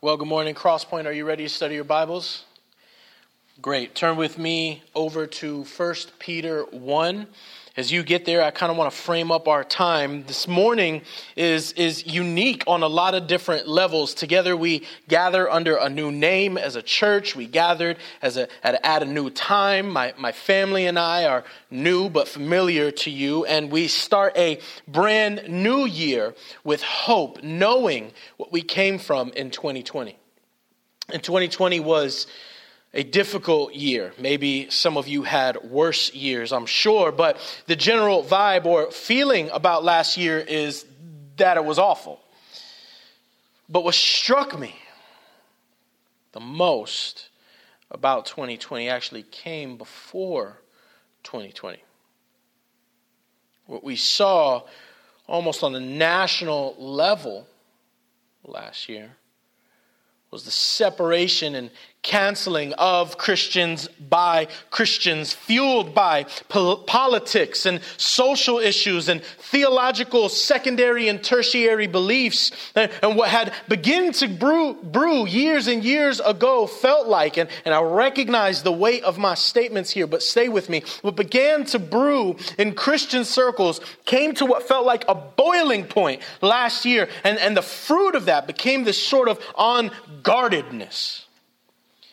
Well, good morning, Crosspoint. Are you ready to study your Bibles? Great. Turn with me over to 1 Peter 1. As you get there, I kind of want to frame up our time. This morning is, is unique on a lot of different levels. Together, we gather under a new name as a church. We gathered as a, at, at a new time. My, my family and I are new but familiar to you, and we start a brand new year with hope, knowing what we came from in 2020. And 2020 was a difficult year. Maybe some of you had worse years, I'm sure, but the general vibe or feeling about last year is that it was awful. But what struck me the most about 2020 actually came before 2020. What we saw almost on a national level last year was the separation and canceling of Christians by Christians, fueled by politics and social issues and theological secondary and tertiary beliefs. And, and what had begun to brew, brew years and years ago felt like, and, and I recognize the weight of my statements here, but stay with me. What began to brew in Christian circles came to what felt like a boiling point last year. And, and the fruit of that became this sort of on guardedness.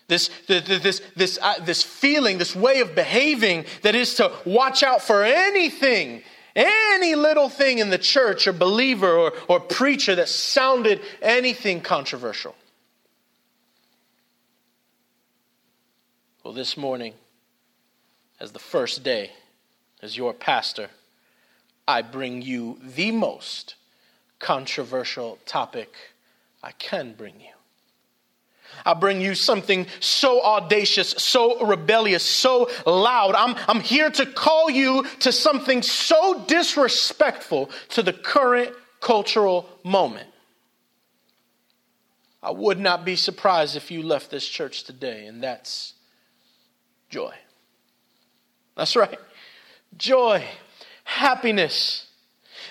This, this, this, uh, this feeling, this way of behaving that is to watch out for anything, any little thing in the church or believer or, or preacher that sounded anything controversial. Well, this morning, as the first day, as your pastor, I bring you the most controversial topic I can bring you. I bring you something so audacious, so rebellious, so loud. I'm, I'm here to call you to something so disrespectful to the current cultural moment. I would not be surprised if you left this church today, and that's joy. That's right. Joy, happiness,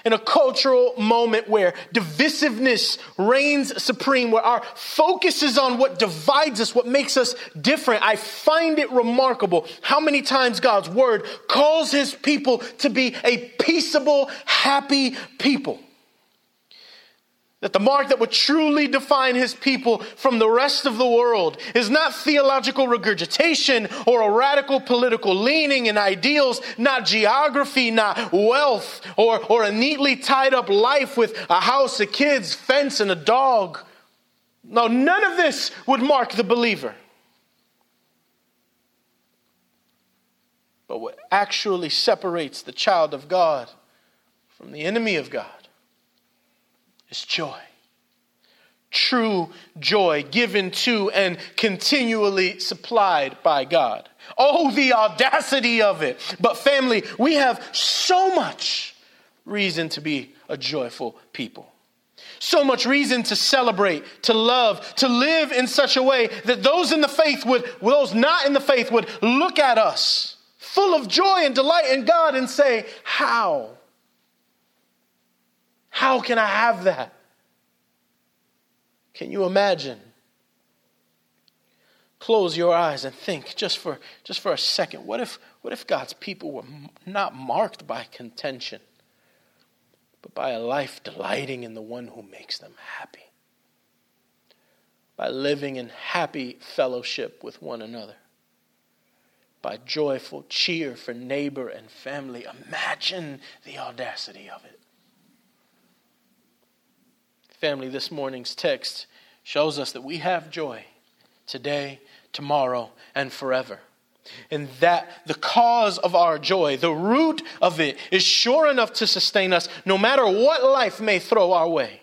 in a cultural moment where divisiveness reigns supreme, where our focus is on what divides us, what makes us different. I find it remarkable how many times God's word calls his people to be a peaceable, happy people. That the mark that would truly define his people from the rest of the world is not theological regurgitation or a radical political leaning and ideals, not geography, not wealth, or, or a neatly tied up life with a house, a kids, fence, and a dog. No, none of this would mark the believer. But what actually separates the child of God from the enemy of God is joy. True joy given to and continually supplied by God. Oh, the audacity of it. But, family, we have so much reason to be a joyful people. So much reason to celebrate, to love, to live in such a way that those in the faith would, those not in the faith would look at us full of joy and delight in God and say, How? How can I have that? Can you imagine? Close your eyes and think just for, just for a second. What if, what if God's people were not marked by contention, but by a life delighting in the one who makes them happy? By living in happy fellowship with one another by joyful cheer for neighbor and family. Imagine the audacity of it. Family, this morning's text shows us that we have joy today, tomorrow, and forever. And that the cause of our joy, the root of it, is sure enough to sustain us no matter what life may throw our way.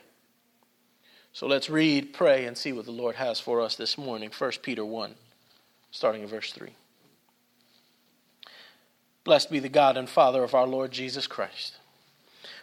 So let's read, pray, and see what the Lord has for us this morning. 1 Peter 1, starting in verse 3. Blessed be the God and Father of our Lord Jesus Christ.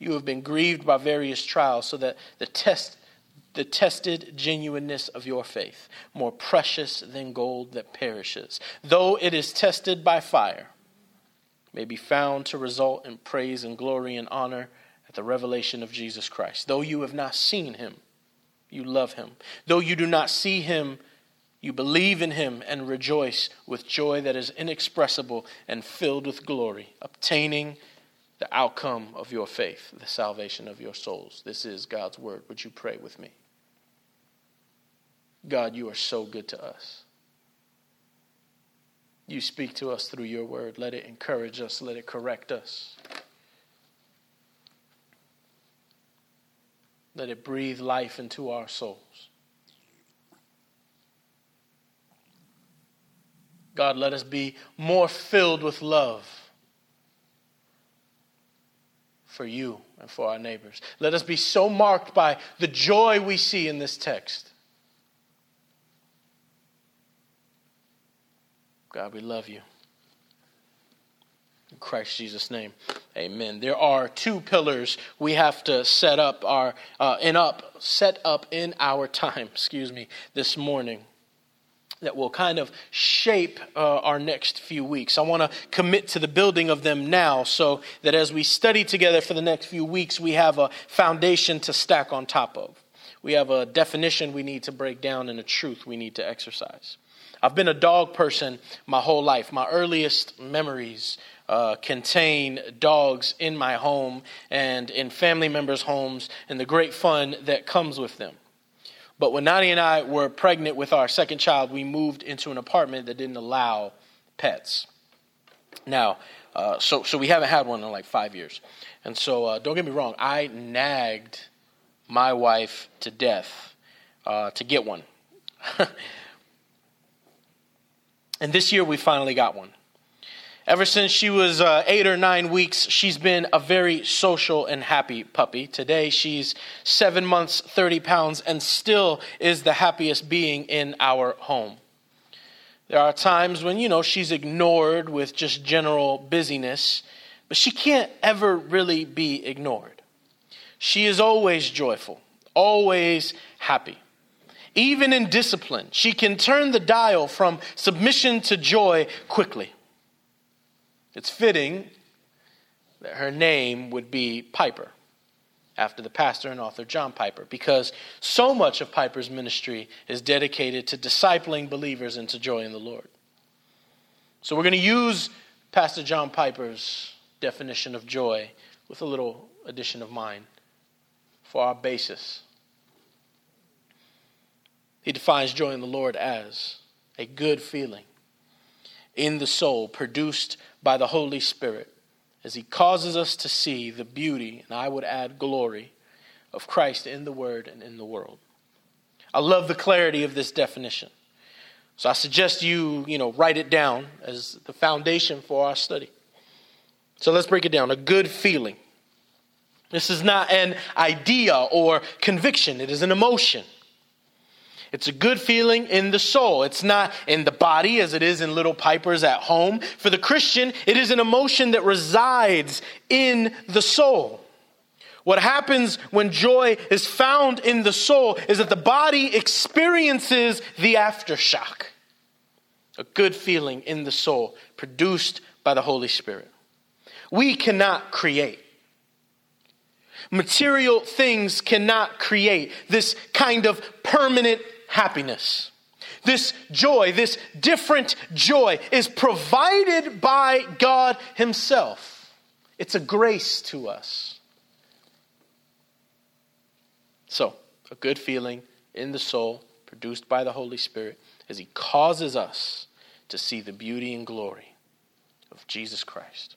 you have been grieved by various trials, so that the test the tested genuineness of your faith, more precious than gold that perishes, though it is tested by fire, may be found to result in praise and glory and honor at the revelation of Jesus Christ. Though you have not seen him, you love him. Though you do not see him, you believe in him and rejoice with joy that is inexpressible and filled with glory, obtaining the outcome of your faith, the salvation of your souls. This is God's word. Would you pray with me? God, you are so good to us. You speak to us through your word. Let it encourage us, let it correct us. Let it breathe life into our souls. God, let us be more filled with love for you and for our neighbors. Let us be so marked by the joy we see in this text. God, we love you. In Christ Jesus' name, amen. There are two pillars we have to set up our uh, in up set up in our time. Excuse me, this morning that will kind of shape uh, our next few weeks. I want to commit to the building of them now so that as we study together for the next few weeks, we have a foundation to stack on top of. We have a definition we need to break down and a truth we need to exercise. I've been a dog person my whole life. My earliest memories uh, contain dogs in my home and in family members' homes and the great fun that comes with them. But when Nani and I were pregnant with our second child, we moved into an apartment that didn't allow pets. Now, uh, so so we haven't had one in like five years, and so uh, don't get me wrong, I nagged my wife to death uh, to get one. and this year we finally got one. Ever since she was uh, eight or nine weeks, she's been a very social and happy puppy. Today, she's seven months, 30 pounds, and still is the happiest being in our home. There are times when, you know, she's ignored with just general busyness, but she can't ever really be ignored. She is always joyful, always happy. Even in discipline, she can turn the dial from submission to joy quickly. It's fitting that her name would be Piper, after the pastor and author John Piper, because so much of Piper's ministry is dedicated to discipling believers into joy in the Lord. So we're going to use Pastor John Piper's definition of joy with a little addition of mine for our basis. He defines joy in the Lord as a good feeling in the soul produced by the Holy Spirit as He causes us to see the beauty, and I would add glory, of Christ in the Word and in the world. I love the clarity of this definition. So I suggest you, you know, write it down as the foundation for our study. So let's break it down. A good feeling. This is not an idea or conviction, it is an emotion. It's a good feeling in the soul. It's not in the body as it is in little pipers at home. For the Christian, it is an emotion that resides in the soul. What happens when joy is found in the soul is that the body experiences the aftershock. A good feeling in the soul produced by the Holy Spirit. We cannot create. Material things cannot create this kind of permanent happiness. This joy, this different joy, is provided by God Himself. It's a grace to us. So, a good feeling in the soul, produced by the Holy Spirit, as He causes us to see the beauty and glory of Jesus Christ.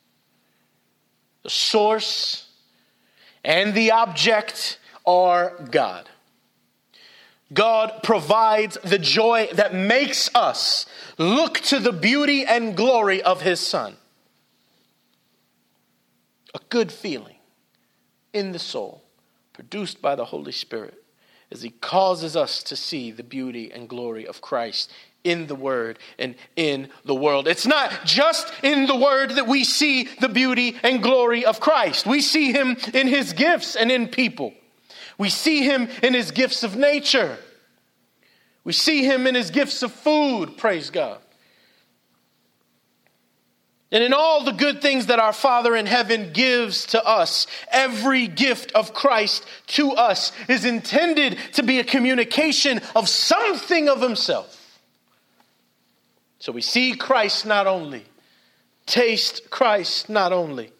The source and the object are God. God provides the joy that makes us look to the beauty and glory of His Son. A good feeling in the soul, produced by the Holy Spirit as He causes us to see the beauty and glory of Christ in the Word and in the world. It's not just in the Word that we see the beauty and glory of Christ, we see Him in His gifts and in people. We see Him in His gifts of nature. We see Him in His gifts of food, praise God. And in all the good things that our Father in heaven gives to us, every gift of Christ to us is intended to be a communication of something of Himself. So we see Christ not only, taste Christ not only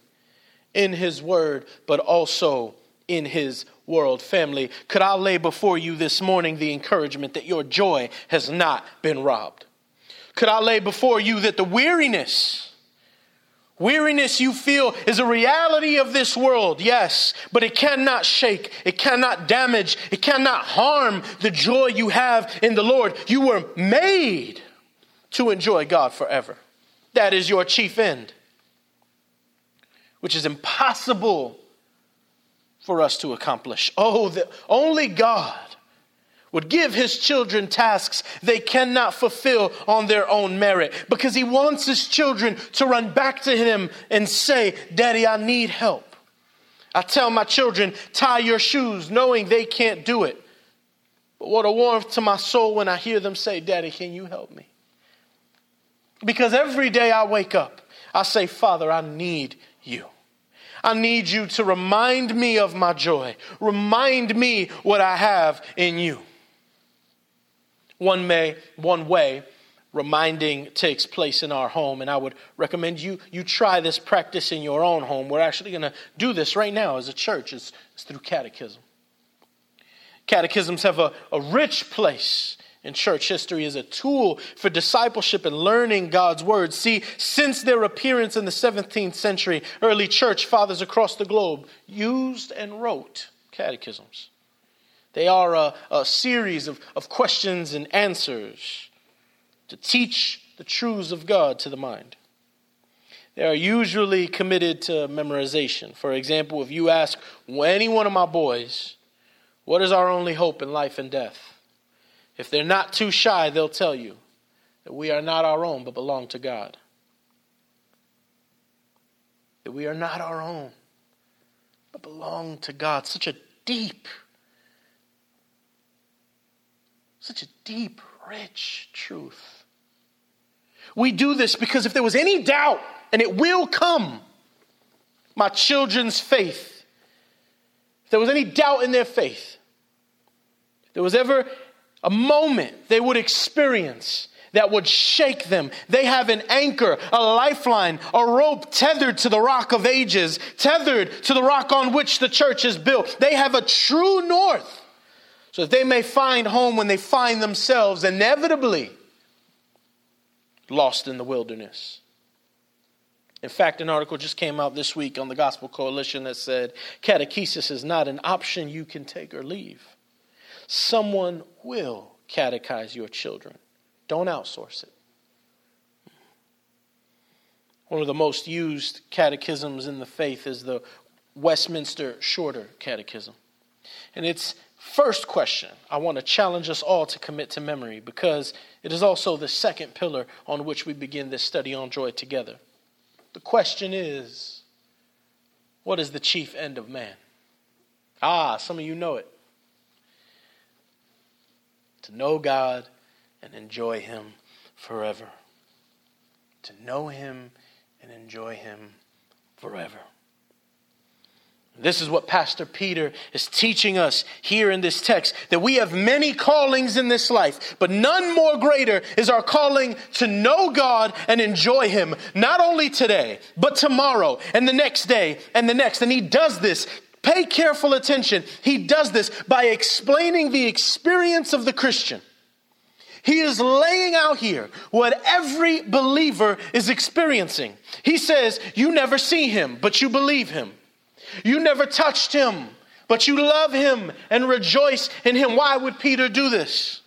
in His Word, but also in His world. Family, could I lay before you this morning the encouragement that your joy has not been robbed? Could I lay before you that the weariness, Weariness you feel is a reality of this world, yes, but it cannot shake, it cannot damage, it cannot harm the joy you have in the Lord. You were made to enjoy God forever. That is your chief end, which is impossible for us to accomplish. Oh, the, only God would give his children tasks they cannot fulfill on their own merit because he wants his children to run back to him and say, Daddy, I need help. I tell my children, tie your shoes, knowing they can't do it. But what a warmth to my soul when I hear them say, Daddy, can you help me? Because every day I wake up, I say, Father, I need you. I need you to remind me of my joy. Remind me what I have in you. One, may, one way reminding takes place in our home, and I would recommend you, you try this practice in your own home. We're actually going to do this right now as a church, it's, it's through catechism. Catechisms have a, a rich place in church history is a tool for discipleship and learning God's word. See, since their appearance in the 17th century, early church fathers across the globe used and wrote catechisms. They are a, a series of, of questions and answers to teach the truths of God to the mind. They are usually committed to memorization. For example, if you ask any one of my boys, what is our only hope in life and death? If they're not too shy, they'll tell you that we are not our own but belong to God. That we are not our own but belong to God. Such a deep Such a deep, rich truth. We do this because if there was any doubt, and it will come, my children's faith, if there was any doubt in their faith, if there was ever a moment they would experience that would shake them. They have an anchor, a lifeline, a rope tethered to the rock of ages, tethered to the rock on which the church is built. They have a true north so that they may find home when they find themselves inevitably lost in the wilderness. In fact, an article just came out this week on the Gospel Coalition that said catechesis is not an option you can take or leave. Someone will catechize your children. Don't outsource it. One of the most used catechisms in the faith is the Westminster Shorter Catechism. And it's first question I want to challenge us all to commit to memory because it is also the second pillar on which we begin this study on joy together. The question is what is the chief end of man? Ah, some of you know it. To know God and enjoy Him forever. To know Him and enjoy Him forever. This is what Pastor Peter is teaching us here in this text that we have many callings in this life, but none more greater is our calling to know God and enjoy Him, not only today, but tomorrow and the next day and the next. And He does this. Pay careful attention. He does this by explaining the experience of the Christian. He is laying out here what every believer is experiencing. He says, You never see him, but you believe him. You never touched him, but you love him and rejoice in him. Why would Peter do this?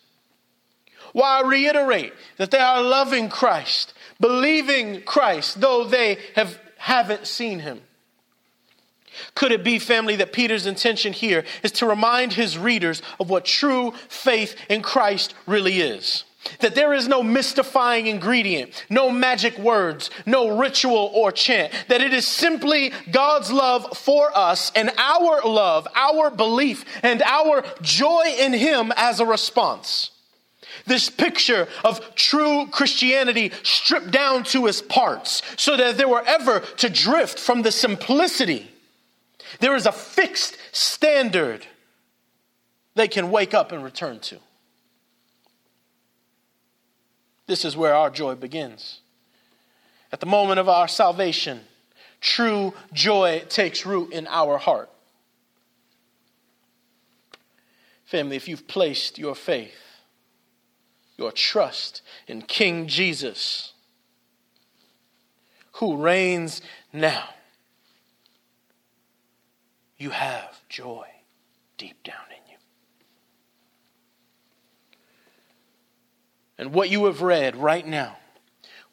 Why reiterate that they are loving Christ, believing Christ, though they have, haven't seen him? Could it be, family, that Peter's intention here is to remind his readers of what true faith in Christ really is? That there is no mystifying ingredient, no magic words, no ritual or chant. That it is simply God's love for us and our love, our belief, and our joy in Him as a response. This picture of true Christianity stripped down to its parts so that they were ever to drift from the simplicity, there is a fixed standard they can wake up and return to. This is where our joy begins. At the moment of our salvation, true joy takes root in our heart. Family, if you've placed your faith, your trust in King Jesus, who reigns now, you have joy deep down in you. And what you have read right now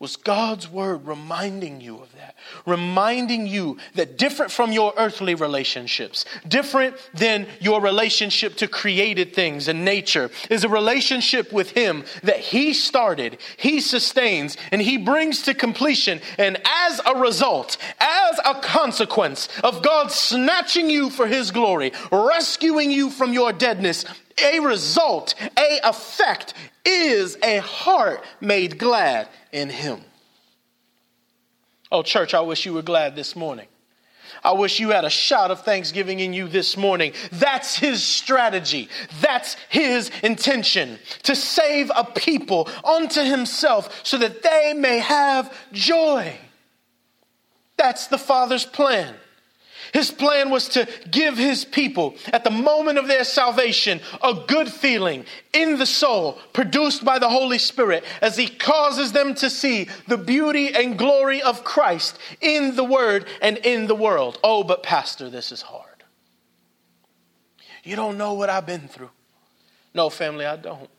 was God's word reminding you of that, reminding you that different from your earthly relationships, different than your relationship to created things and nature, is a relationship with Him that He started, He sustains, and He brings to completion. And as a result, as a consequence of God snatching you for His glory, rescuing you from your deadness, a result, a effect is a heart made glad in Him. Oh, church, I wish you were glad this morning. I wish you had a shot of thanksgiving in you this morning. That's his strategy. That's his intention to save a people unto himself so that they may have joy. That's the Father's plan. His plan was to give his people, at the moment of their salvation, a good feeling in the soul produced by the Holy Spirit as he causes them to see the beauty and glory of Christ in the Word and in the world. Oh, but, Pastor, this is hard. You don't know what I've been through. No, family, I don't.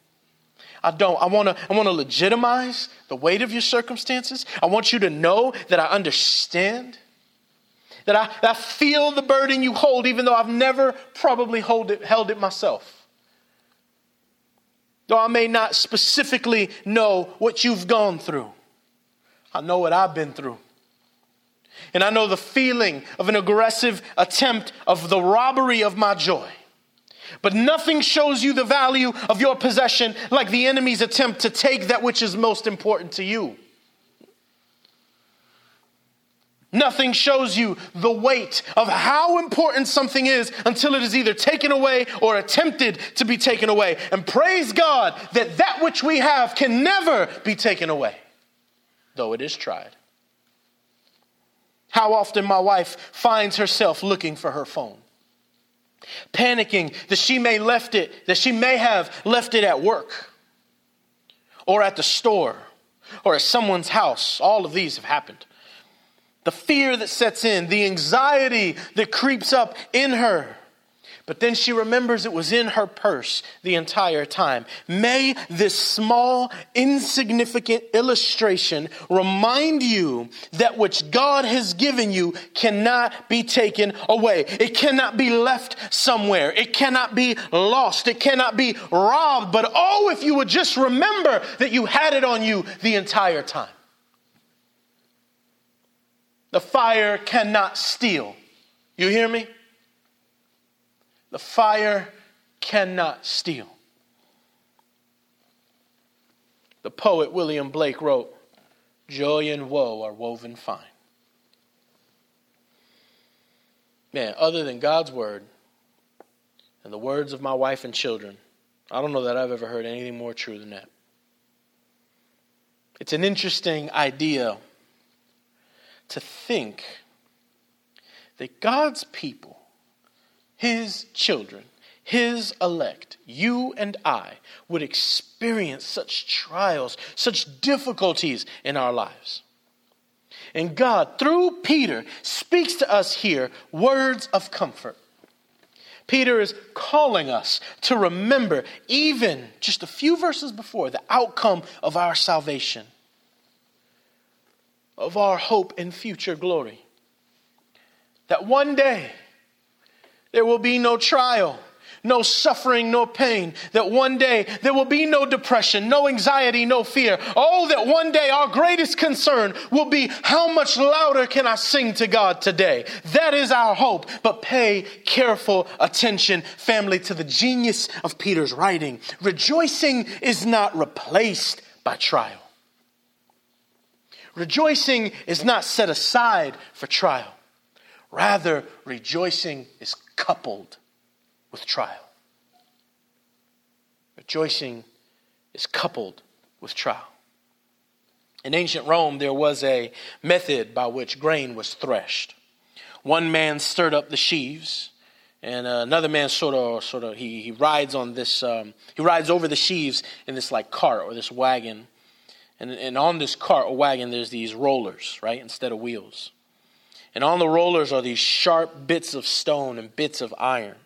I don't. I want to I want to legitimize the weight of your circumstances. I want you to know that I understand that I, that I feel the burden you hold, even though I've never probably it, held it myself. Though I may not specifically know what you've gone through, I know what I've been through. And I know the feeling of an aggressive attempt of the robbery of my joy. But nothing shows you the value of your possession like the enemy's attempt to take that which is most important to you. Nothing shows you the weight of how important something is until it is either taken away or attempted to be taken away. And praise God that that which we have can never be taken away, though it is tried. How often my wife finds herself looking for her phone, panicking that she may left it, that she may have left it at work or at the store or at someone's house. All of these have happened the fear that sets in, the anxiety that creeps up in her. But then she remembers it was in her purse the entire time. May this small, insignificant illustration remind you that which God has given you cannot be taken away. It cannot be left somewhere. It cannot be lost. It cannot be robbed. But oh, if you would just remember that you had it on you the entire time. The fire cannot steal. You hear me? The fire cannot steal. The poet William Blake wrote, Joy and woe are woven fine. Man, other than God's word and the words of my wife and children, I don't know that I've ever heard anything more true than that. It's an interesting idea to think that God's people, His children, His elect, you and I, would experience such trials, such difficulties in our lives. And God, through Peter, speaks to us here words of comfort. Peter is calling us to remember, even just a few verses before, the outcome of our salvation of our hope in future glory. That one day, there will be no trial no suffering, no pain. That one day there will be no depression, no anxiety, no fear. Oh, that one day our greatest concern will be how much louder can I sing to God today? That is our hope. But pay careful attention, family, to the genius of Peter's writing. Rejoicing is not replaced by trial. Rejoicing is not set aside for trial. Rather, rejoicing is coupled with trial. Rejoicing is coupled with trial. In ancient Rome, there was a method by which grain was threshed. One man stirred up the sheaves, and another man sort of, sort of, he, he rides on this, um, he rides over the sheaves in this like cart or this wagon. And, and on this cart or wagon, there's these rollers, right, instead of wheels. And on the rollers are these sharp bits of stone and bits of iron.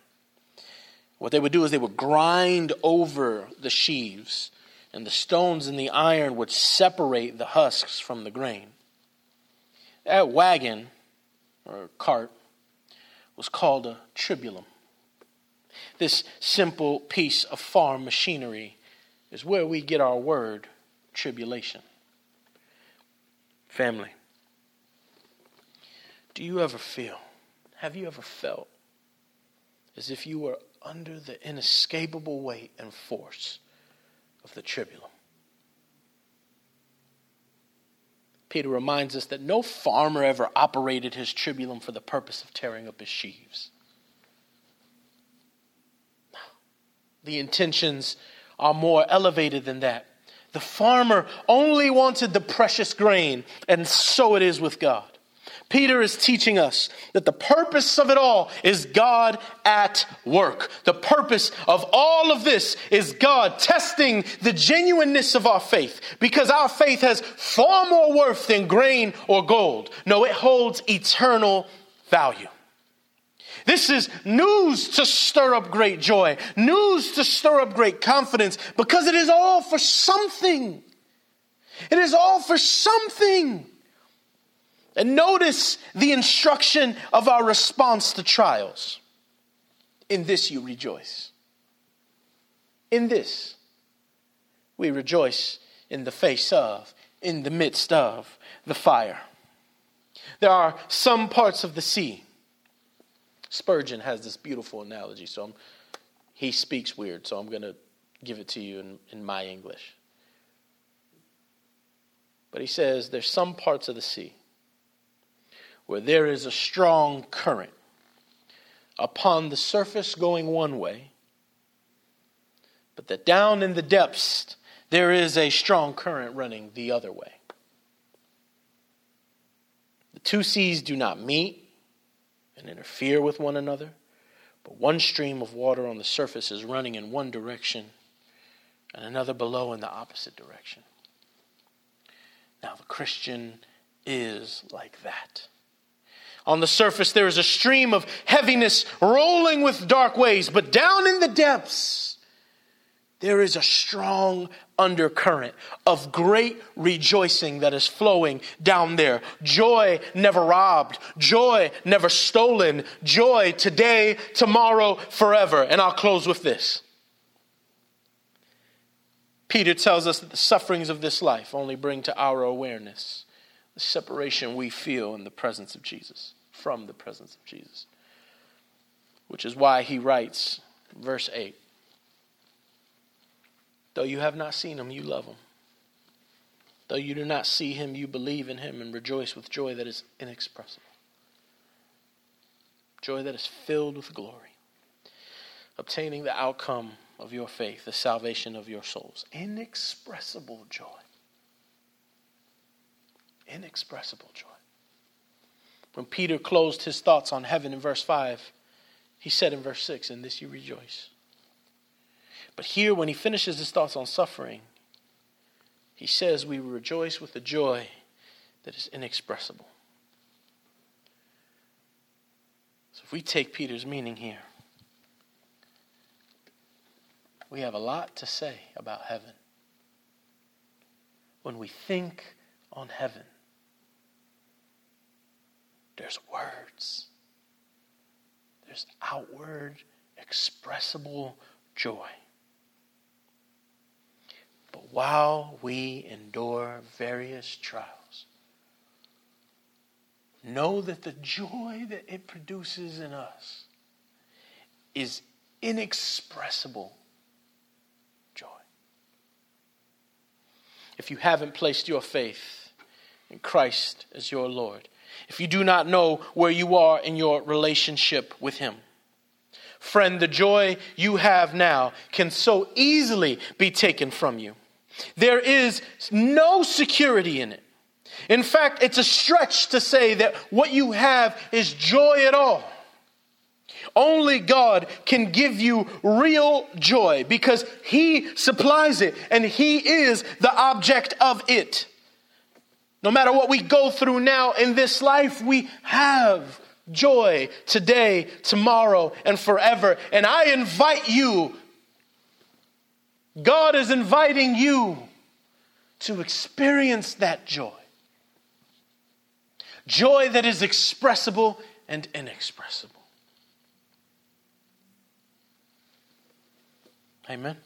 What they would do is they would grind over the sheaves, and the stones and the iron would separate the husks from the grain. That wagon or cart was called a tribulum. This simple piece of farm machinery is where we get our word tribulation. Family, do you ever feel, have you ever felt as if you were under the inescapable weight and force of the tribulum. Peter reminds us that no farmer ever operated his tribulum for the purpose of tearing up his sheaves. The intentions are more elevated than that. The farmer only wanted the precious grain, and so it is with God. Peter is teaching us that the purpose of it all is God at work. The purpose of all of this is God testing the genuineness of our faith because our faith has far more worth than grain or gold. No, it holds eternal value. This is news to stir up great joy, news to stir up great confidence because it is all for something. It is all for something. And notice the instruction of our response to trials. In this you rejoice. In this we rejoice in the face of, in the midst of the fire. There are some parts of the sea. Spurgeon has this beautiful analogy, so I'm, he speaks weird, so I'm going to give it to you in, in my English. But he says there's some parts of the sea where there is a strong current upon the surface going one way, but that down in the depths there is a strong current running the other way. The two seas do not meet and interfere with one another, but one stream of water on the surface is running in one direction and another below in the opposite direction. Now, the Christian is like that. On the surface, there is a stream of heaviness rolling with dark waves, but down in the depths, there is a strong undercurrent of great rejoicing that is flowing down there. Joy never robbed, joy never stolen, joy today, tomorrow, forever. And I'll close with this. Peter tells us that the sufferings of this life only bring to our awareness the separation we feel in the presence of Jesus from the presence of Jesus. Which is why he writes, verse 8 Though you have not seen him, you love him. Though you do not see him, you believe in him and rejoice with joy that is inexpressible. Joy that is filled with glory. Obtaining the outcome of your faith, the salvation of your souls. Inexpressible joy. Inexpressible joy. When Peter closed his thoughts on heaven in verse 5, he said in verse 6, In this you rejoice. But here, when he finishes his thoughts on suffering, he says, We rejoice with a joy that is inexpressible. So if we take Peter's meaning here, we have a lot to say about heaven. When we think on heaven, there's words. there's outward, expressible joy. But while we endure various trials, know that the joy that it produces in us is inexpressible joy. If you haven't placed your faith in Christ as your Lord, if you do not know where you are in your relationship with Him, friend, the joy you have now can so easily be taken from you. There is no security in it. In fact, it's a stretch to say that what you have is joy at all. Only God can give you real joy because He supplies it and He is the object of it. No matter what we go through now in this life, we have joy today, tomorrow, and forever. And I invite you, God is inviting you to experience that joy. Joy that is expressible and inexpressible. Amen.